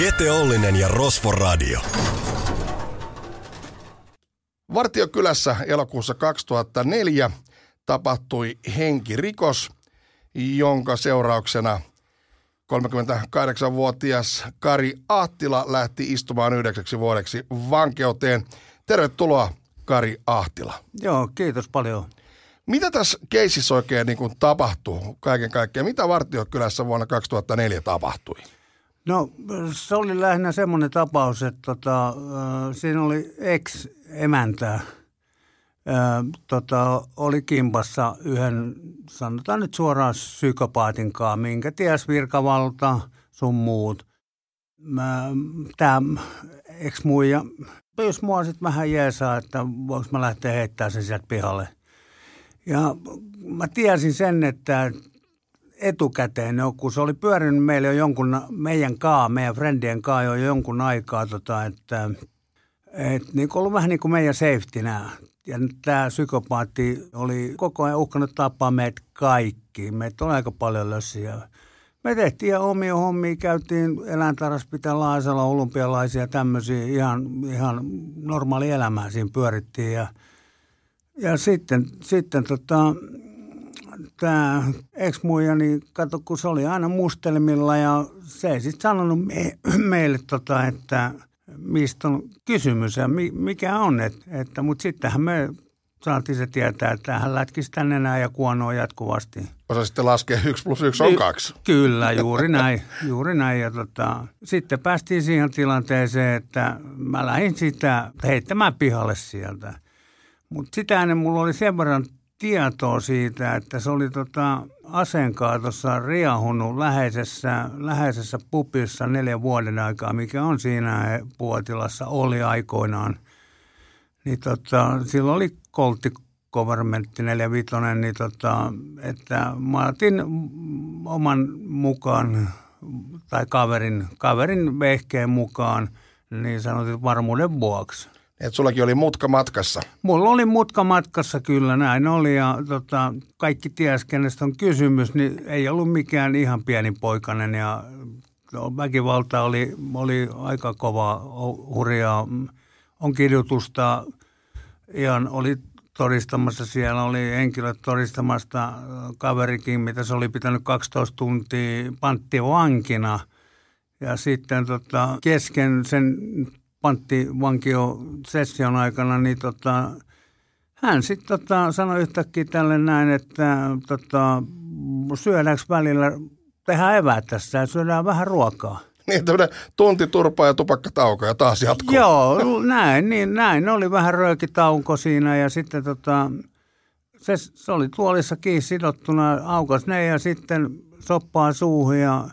Jete Ollinen ja Rosvo Radio. Vartiokylässä elokuussa 2004 tapahtui henkirikos, jonka seurauksena 38-vuotias Kari Ahtila lähti istumaan yhdeksäksi vuodeksi vankeuteen. Tervetuloa Kari Ahtila. Joo, kiitos paljon. Mitä tässä keisissä oikein niin kuin tapahtuu kaiken kaikkiaan? Mitä Vartiokylässä vuonna 2004 tapahtui? No se oli lähinnä semmoinen tapaus, että tota, siinä oli tota, oli kimpassa yhden, sanotaan nyt suoraan psykopaatin kanssa, minkä ties virkavalta sun muut. Tämä ex-muija pyysi mua sitten vähän jeesaa, että voiko mä lähteä heittämään sen sieltä pihalle. Ja mä tiesin sen, että etukäteen, no, kun se oli pyörinyt meille jo jonkun, meidän kaa, meidän friendien kaa jo jonkun aikaa, tota, että et, niin ollut vähän niin kuin meidän safetynä. Ja tämä psykopaatti oli koko ajan uhkanut tappaa meitä kaikki. Meitä on aika paljon lössiä. Me tehtiin omia hommia, käytiin eläintaras pitää Laasalla olympialaisia tämmöisiä, ihan, ihan normaali elämää siinä pyörittiin. Ja, ja sitten, sitten tota, tämä ex-muija, niin kato, kun se oli aina mustelmilla ja se ei sitten sanonut me, meille, tota, että mistä on kysymys ja mi, mikä on. Et, että, mutta sittenhän me saatiin se tietää, että hän lätkisi tänne enää ja kuonoa jatkuvasti. sitten laskea yksi plus yksi on kaksi. Kyllä, juuri näin. Juuri näin. Ja tota, sitten päästiin siihen tilanteeseen, että mä lähdin sitä heittämään pihalle sieltä. Mutta sitä ennen mulla oli sen verran tietoa siitä, että se oli tota aseenkaatossa riahunut läheisessä, läheisessä pupissa neljän vuoden aikaa, mikä on siinä puotilassa, oli aikoinaan. Niin tota, silloin oli koltti governmentti 45, niin tota, että mä otin oman mukaan tai kaverin, kaverin vehkeen mukaan niin sanotin varmuuden vuoksi. Että sullakin oli mutka matkassa. Mulla oli mutka matkassa kyllä, näin oli. Ja tota, kaikki ties, kenestä on kysymys, niin ei ollut mikään ihan pieni poikainen. Ja no, väkivalta oli, oli aika kova, hurjaa. On kirjoitusta, ihan oli todistamassa siellä, oli henkilöt todistamasta kaverikin, mitä se oli pitänyt 12 tuntia panttivankina. Ja sitten tota, kesken sen panttivankio session aikana, niin tota, hän sitten tota, sanoi yhtäkkiä tälle näin, että tota, syödäänkö välillä, tehdään eväät tässä ja syödään vähän ruokaa. Niin, tämmöinen tunti turpaa ja tupakkatauko ja taas jatkuu. Joo, näin, niin, näin. Oli vähän röökitauko siinä ja sitten tota, se, se oli tuolissa kiinni sidottuna, aukas ne ja sitten soppaa suuhun ja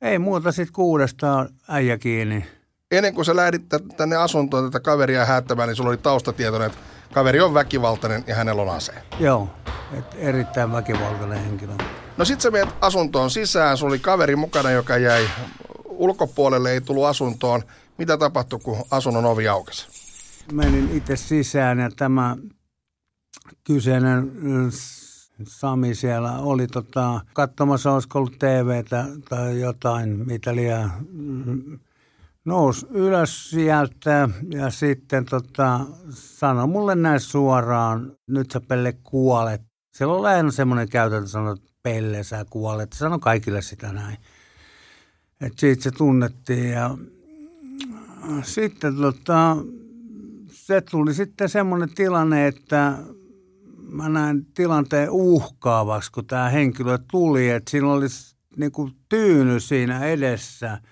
ei muuta sitten kuudestaan äijä kiinni ennen kuin sä lähdit tänne asuntoon tätä kaveria häättämään, niin sulla oli taustatietoinen, että kaveri on väkivaltainen ja hänellä on ase. Joo, et erittäin väkivaltainen henkilö. No sit sä menet asuntoon sisään, sulla oli kaveri mukana, joka jäi ulkopuolelle, ei tullut asuntoon. Mitä tapahtui, kun asunnon ovi aukesi? Menin itse sisään ja tämä kyseinen Sami siellä oli tota, katsomassa, olisiko ollut TVtä tai jotain, mitä liian nousi ylös sieltä ja sitten tota, sanoi mulle näin suoraan, nyt sä Pelle kuolet. Siellä on aina semmoinen käytäntö, sanoi, että Pelle sä kuolet. Sano kaikille sitä näin. Et siitä se tunnettiin ja sitten tota, se tuli sitten semmoinen tilanne, että mä näin tilanteen uhkaavaksi, kun tämä henkilö tuli, että siinä oli niinku tyyny siinä edessä –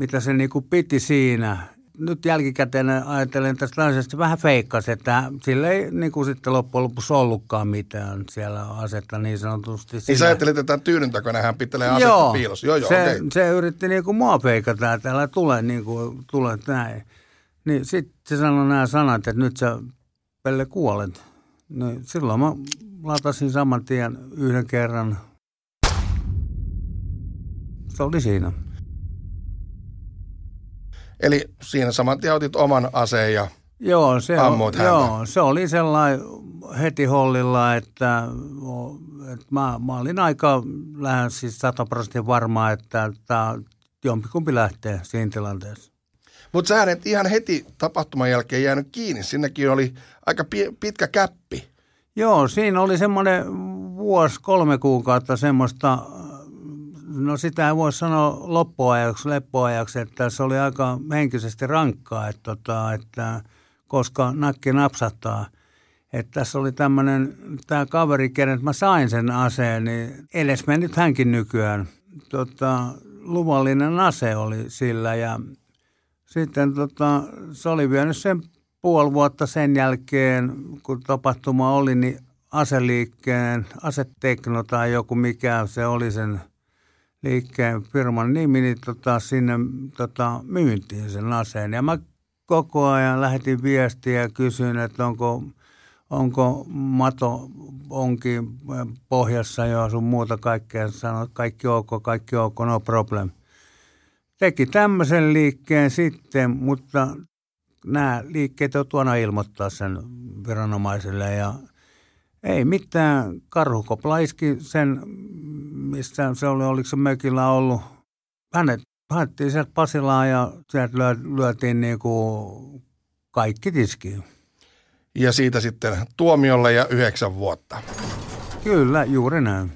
mitä se niin kuin piti siinä. Nyt jälkikäteen ajattelen tästä asiasta vähän feikkasi, että sillä ei niin kuin sitten loppujen lopuksi ollutkaan mitään siellä asetta niin sanotusti. Niin sä ajattelit, että tämän tyynyn takana hän pittelee asetta joo, piilossa. Joo, joo, se, okay. se yritti niin kuin mua feikata, että älä tule niin kuin, tule näin. Niin sitten se sanoi nämä sanat, että nyt sä Pelle kuolet. Niin silloin mä latasin saman tien yhden kerran. Se oli siinä. Eli siinä saman tien otit oman aseen ja Joo, se, on, ammuit häntä. joo, se oli sellainen heti hollilla, että, että mä, mä olin aika lähes siis 100 prosenttia varma, että tämä jompikumpi lähtee siinä tilanteessa. Mutta sä et ihan heti tapahtuman jälkeen jäänyt kiinni. Sinnekin oli aika pi- pitkä käppi. Joo, siinä oli semmoinen vuosi, kolme kuukautta semmoista, no sitä ei voi sanoa loppuajaksi, leppoajaksi, että se oli aika henkisesti rankkaa, että, tota, että koska nakki napsattaa. Että tässä oli tämmöinen, tämä kaveri, kenet mä sain sen aseen, niin edes mennyt hänkin nykyään. Tota, luvallinen ase oli sillä ja sitten tota, se oli vienyt sen puoli vuotta sen jälkeen, kun tapahtuma oli, niin aseliikkeen, asetekno tai joku mikä se oli sen liikkeen firman nimi, niin tota, sinne tota, myyntiin sen aseen. Ja mä koko ajan lähetin viestiä ja kysyin, että onko, onko mato onkin pohjassa jo sun muuta kaikkea. Sanoin, että kaikki ok, kaikki ok, no problem. Teki tämmöisen liikkeen sitten, mutta nämä liikkeet on tuona ilmoittaa sen viranomaisille ja ei mitään. Karhukopla iski sen, missä se oli, oliko se mökillä ollut. Hänet haettiin sieltä Pasilaan ja sieltä lyötiin niin kuin kaikki tiskiin. Ja siitä sitten tuomiolle ja yhdeksän vuotta. Kyllä, juuri näin.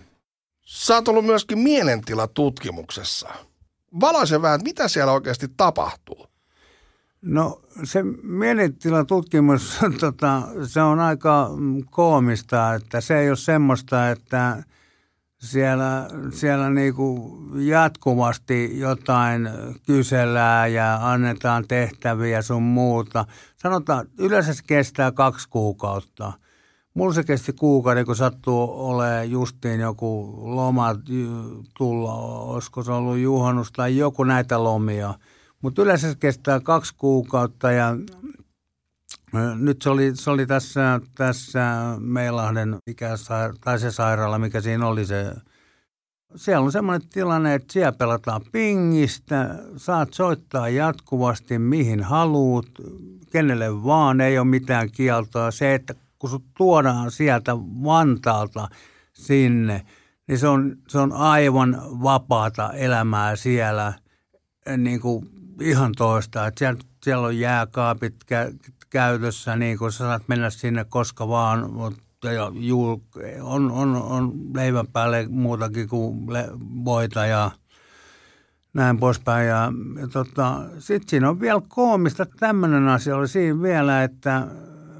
Sä oot ollut myöskin mielentilatutkimuksessa. Valaise vähän, mitä siellä oikeasti tapahtuu. No se mielentilan tutkimus, tota, se on aika koomista, että se ei ole semmoista, että siellä, siellä niinku jatkuvasti jotain kysellään ja annetaan tehtäviä sun muuta. Sanotaan, yleensä se kestää kaksi kuukautta. Mulla se kesti kuukauden, kun sattuu olemaan justiin joku loma tulla, olisiko se ollut juhannus tai joku näitä lomia. Mutta yleensä se kestää kaksi kuukautta ja nyt se oli, se oli tässä, tässä Meilahden, mikä tai se sairaala, mikä siinä oli se. Siellä on semmoinen tilanne, että siellä pelataan pingistä, saat soittaa jatkuvasti mihin haluut, kenelle vaan, ei ole mitään kieltoa. Se, että kun sut tuodaan sieltä Vantaalta sinne, niin se on, se on aivan vapaata elämää siellä niin kuin ihan toista. Että siellä, siellä on jääkaapit käytössä, niin kun sä saat mennä sinne koska vaan, mutta juu, on, on, on leivän päälle muutakin kuin le, voita ja näin poispäin. Ja, ja tota, sitten siinä on vielä koomista, tämmöinen asia oli siinä vielä, että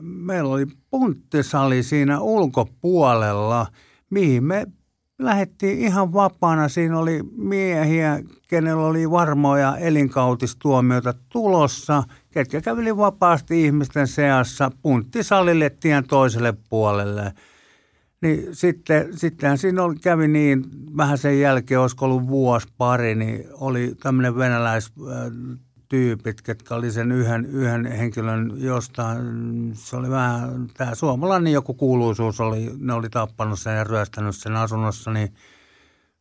meillä oli punttisali siinä ulkopuolella, mihin me lähdettiin ihan vapaana. Siinä oli miehiä, kenellä oli varmoja elinkautistuomioita tulossa, ketkä käveli vapaasti ihmisten seassa punttisalille tien toiselle puolelle. Niin sitten, sittenhän siinä oli, kävi niin, vähän sen jälkeen, olisiko ollut vuosi pari, niin oli tämmöinen venäläis tyypit, ketkä oli sen yhden, yhden henkilön jostain, se oli vähän, tämä suomalainen joku kuuluisuus oli, ne oli tappanut sen ja ryöstänyt sen asunnossa, niin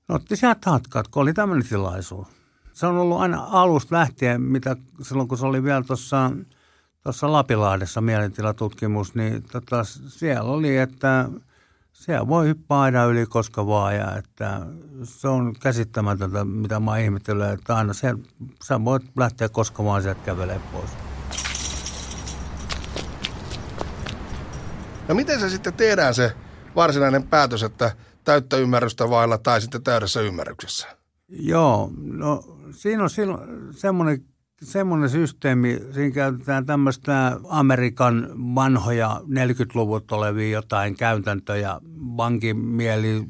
ne otti sieltä hatkat, kun oli tämmöinen tilaisuus. Se on ollut aina alusta lähtien, mitä silloin kun se oli vielä tuossa tuossa Lapilahdessa mielentilatutkimus, niin tota, siellä oli, että siellä voi hyppää aina yli koska vaan ja että se on käsittämätöntä, mitä mä ihmettelen, että aina se, sä voit lähteä koska vaan sieltä kävelee pois. No miten se sitten tehdään se varsinainen päätös, että täyttä ymmärrystä vailla tai sitten täydessä ymmärryksessä? Joo, no siinä on silloin semmoinen semmoinen systeemi, siinä käytetään tämmöistä Amerikan vanhoja 40-luvut olevia jotain käytäntöjä, vankimieli,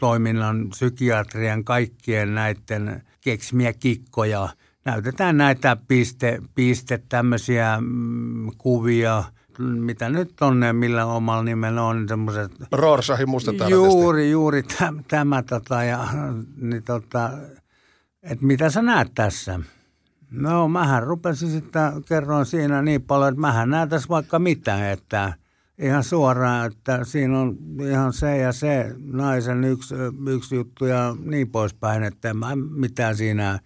toiminnan, psykiatrian, kaikkien näiden keksimiä kikkoja. Näytetään näitä piste, piste tämmöisiä mm, kuvia, mitä nyt on ne, millä omalla nimellä on semmoiset. Rorschahin musta Juuri, juuri tämä, tämä tota, ja, niin tota, että mitä sä näet tässä? No mähän rupesin sitten, kerroin siinä niin paljon, että mähän näen tässä vaikka mitä, että ihan suoraan, että siinä on ihan se ja se naisen yksi, yksi juttu ja niin poispäin, että en mä mitään siinä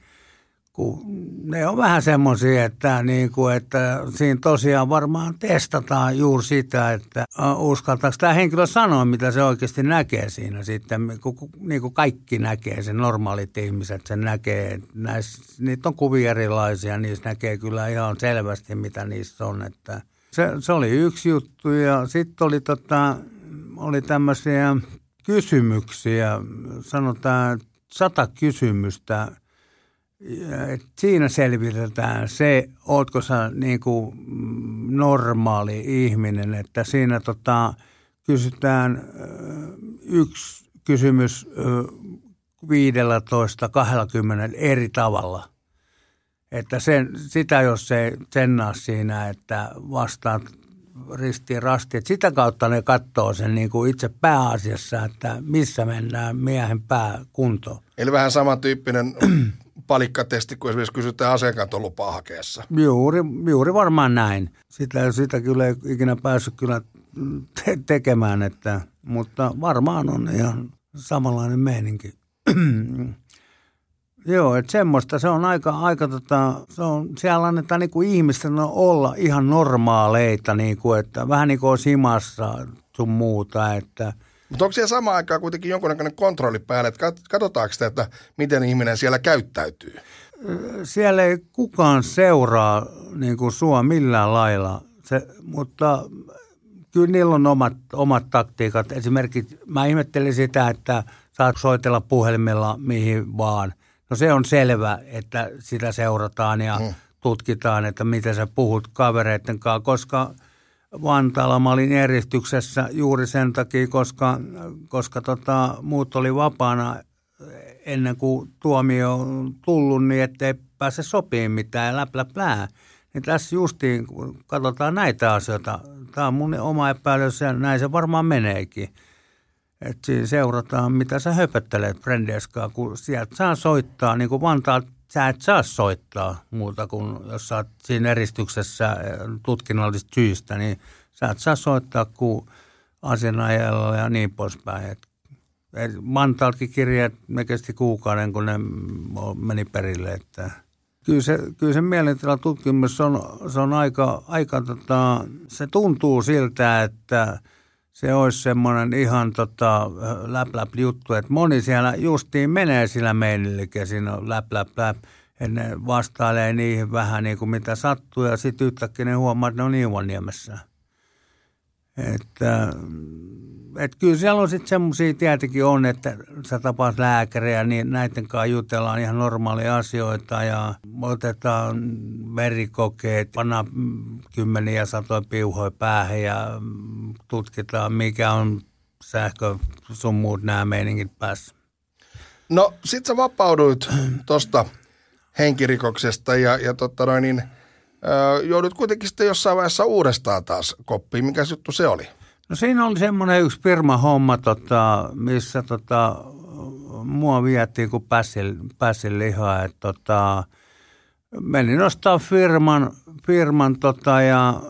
kun ne on vähän semmoisia, että, niin kuin, että siinä tosiaan varmaan testataan juuri sitä, että uskaltaako tämä henkilö sanoa, mitä se oikeasti näkee siinä sitten, kun niin kuin kaikki näkee, sen normaalit ihmiset sen näkee, näissä, niitä on kuvia erilaisia, niissä näkee kyllä ihan selvästi, mitä niissä on, että se, se oli yksi juttu ja sitten oli, tota, oli tämmöisiä kysymyksiä, sanotaan sata kysymystä – siinä selvitetään se, ootko sä niin kuin normaali ihminen, että siinä tota, kysytään yksi kysymys 15-20 eri tavalla. Että sen, sitä jos se tsennaa siinä, että vastaat ristiin rasti. Että sitä kautta ne katsoo sen niin kuin itse pääasiassa, että missä mennään miehen pääkuntoon. Eli vähän samantyyppinen palikkatesti, kun esimerkiksi kysytään aseenkantolupaa hakeessa. Juuri, juuri varmaan näin. Sitä, sitä kyllä ei ikinä päässyt kyllä te- tekemään, että, mutta varmaan on ihan samanlainen meininki. Joo, että semmoista se on aika, aika tota, se on, siellä annetaan niin kuin ihmisten olla ihan normaaleita, niin kuin, että vähän niin kuin simassa sun muuta, että – mutta onko siellä samaan aikaan kuitenkin jonkunnäköinen kontrolli päällä, että katsotaanko sitä, että miten ihminen siellä käyttäytyy? Siellä ei kukaan seuraa niin kuin sua millään lailla, se, mutta kyllä niillä on omat, omat taktiikat. Esimerkiksi mä ihmettelin sitä, että saat soitella puhelimella mihin vaan. No se on selvä, että sitä seurataan ja hmm. tutkitaan, että miten sä puhut kavereiden kanssa, koska – Vantaalla mä olin eristyksessä juuri sen takia, koska, koska tota, muut oli vapaana ennen kuin tuomio on tullut, niin ettei pääse sopimaan mitään, läp, läp, lää. Niin tässä justiin, kun katsotaan näitä asioita, tämä on mun oma epäilys ja näin se varmaan meneekin. Että siinä seurataan, mitä sä höpöttelet Brendeskaa, kun sieltä saa soittaa, niin kuin Vantaat sä et saa soittaa muuta kuin jos sä oot siinä eristyksessä eh, tutkinnallisista syistä, niin sä et saa soittaa kuin asianajalla ja niin poispäin. Et, et Mantaalkin kirjat, ne kesti kuukauden, kun ne meni perille, että kyllä se, kyllä se mielentilatutkimus on, se on aika, aika tota, se tuntuu siltä, että se olisi semmoinen ihan tota, läp, läp juttu, että moni siellä justiin menee sillä meinilläkin, siinä on läp, läp, läp. Ja ne vastailee niihin vähän niin kuin mitä sattuu ja sitten yhtäkkiä ne huomaa, että ne on Iivaniemessä. Että, että kyllä siellä on sitten semmoisia tietenkin on, että sä tapaat lääkäriä, niin näiden kanssa jutellaan ihan normaalia asioita ja otetaan verikokeet, panna kymmeniä satoja piuhoja päähän ja tutkitaan mikä on sähkö, sun muut nämä meiningit päässä. No sit sä vapauduit tuosta henkirikoksesta ja, ja totta noin, niin, joudut kuitenkin sitten jossain vaiheessa uudestaan taas koppiin. Mikä juttu se oli? No siinä oli semmoinen yksi firma homma, tota, missä tota, mua viettiin kuin pässin, pässin lihaa. Että, tota, menin ostaa firman, firman tota, ja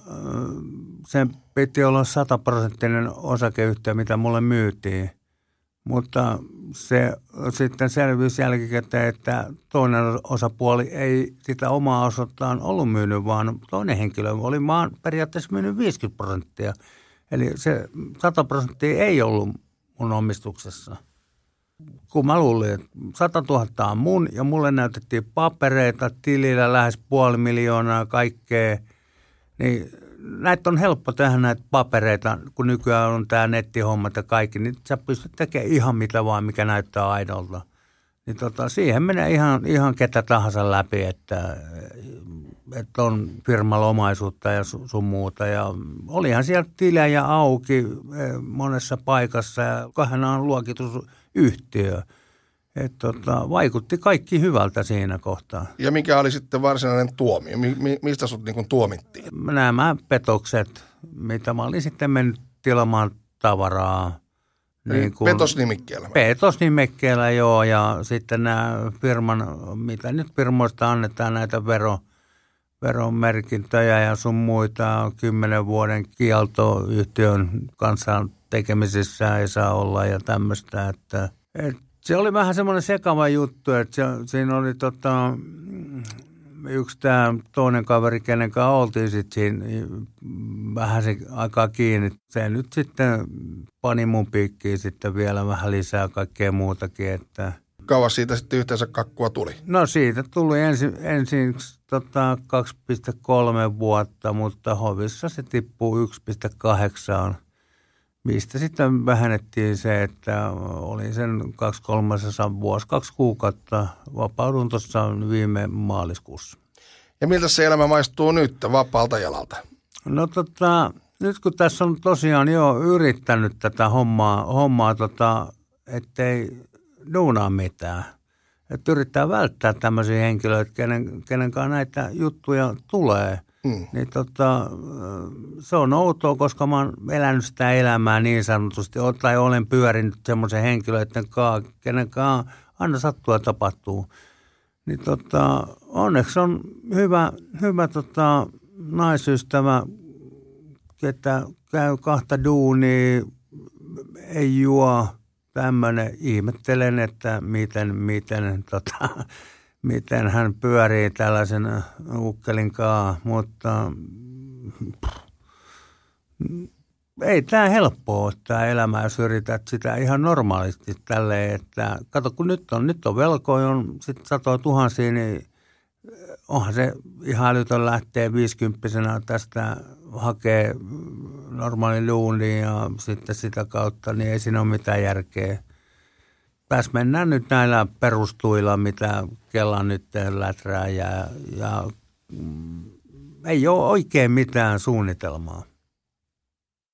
sen piti olla sataprosenttinen osakeyhtiö, mitä mulle myytiin. Mutta se sitten selvisi jälkikäteen, että toinen osapuoli ei sitä omaa osuuttaan ollut myynyt, vaan toinen henkilö oli vaan periaatteessa myynyt 50 prosenttia. Eli se 100 prosenttia ei ollut mun omistuksessa. Kun mä luulin, että 100 000 on mun ja mulle näytettiin papereita tilillä lähes puoli miljoonaa kaikkea, niin näitä on helppo tehdä näitä papereita, kun nykyään on tämä nettihommat ja kaikki, niin sä pystyt tekemään ihan mitä vaan, mikä näyttää aidolta. Niin tota, siihen menee ihan, ihan ketä tahansa läpi, että, että on firmalla omaisuutta ja sun muuta. Ja olihan siellä tilejä auki eh, monessa paikassa ja kahden on luokitusyhtiö. Et tota, vaikutti kaikki hyvältä siinä kohtaa. Ja mikä oli sitten varsinainen tuomio? Mi- mi- mistä sut niin tuomittiin? Nämä petokset, mitä mä olin sitten mennyt tilamaan tavaraa. Niin kuin, petosnimikkeellä. Petosnimikkeellä, joo. Ja sitten nämä firman, mitä nyt firmoista annetaan näitä vero, veromerkintöjä ja sun muita, kymmenen vuoden kielto yhtiön kanssa tekemisissä ei saa olla ja tämmöistä, että, että Se oli vähän semmoinen sekava juttu, että se, siinä oli tota, yksi tämä toinen kaveri, kenen kanssa oltiin sitten siinä vähän se aikaa kiinni. Se nyt sitten pani mun piikkiin sitten vielä vähän lisää kaikkea muutakin, että – Kauas siitä sitten yhteensä kakkua tuli? No siitä tuli ensin, ensin tota 2,3 vuotta, mutta hovissa se tippuu 1,8 mistä sitten vähennettiin se, että oli sen kaksi kolmasosa vuosi, kaksi kuukautta. Vapaudun tuossa viime maaliskuussa. Ja miltä se elämä maistuu nyt vapaalta jalalta? No tota, nyt kun tässä on tosiaan jo yrittänyt tätä hommaa, hommaa tota, ettei duunaa mitään. Että yrittää välttää tämmöisiä henkilöitä, kenen, kenen kanssa näitä juttuja tulee. Mm. Niin tota, se on outoa, koska mä oon elänyt sitä elämää niin sanotusti, tai olen pyörinyt semmoisen henkilöiden kanssa, kenen kanssa aina sattuu ja tapahtuu. Niin tota, onneksi on hyvä, hyvä tota, naisystävä, että käy kahta duunia, ei juo – tämmöinen, ihmettelen, että miten, miten, tota, miten hän pyörii tällaisen ukkelin kaa, mutta pff, ei tämä helppoa tämä elämä, jos yrität sitä ihan normaalisti tälleen, että kato kun nyt on, nyt on velkoja, on sitten satoja tuhansia, niin onhan se ihan älytön lähtee viisikymppisenä tästä hakee normaali duuni ja sitten sitä kautta, niin ei siinä ole mitään järkeä. Tässä mennään nyt näillä perustuilla, mitä Kela nyt läträä ja, ja mm, ei ole oikein mitään suunnitelmaa.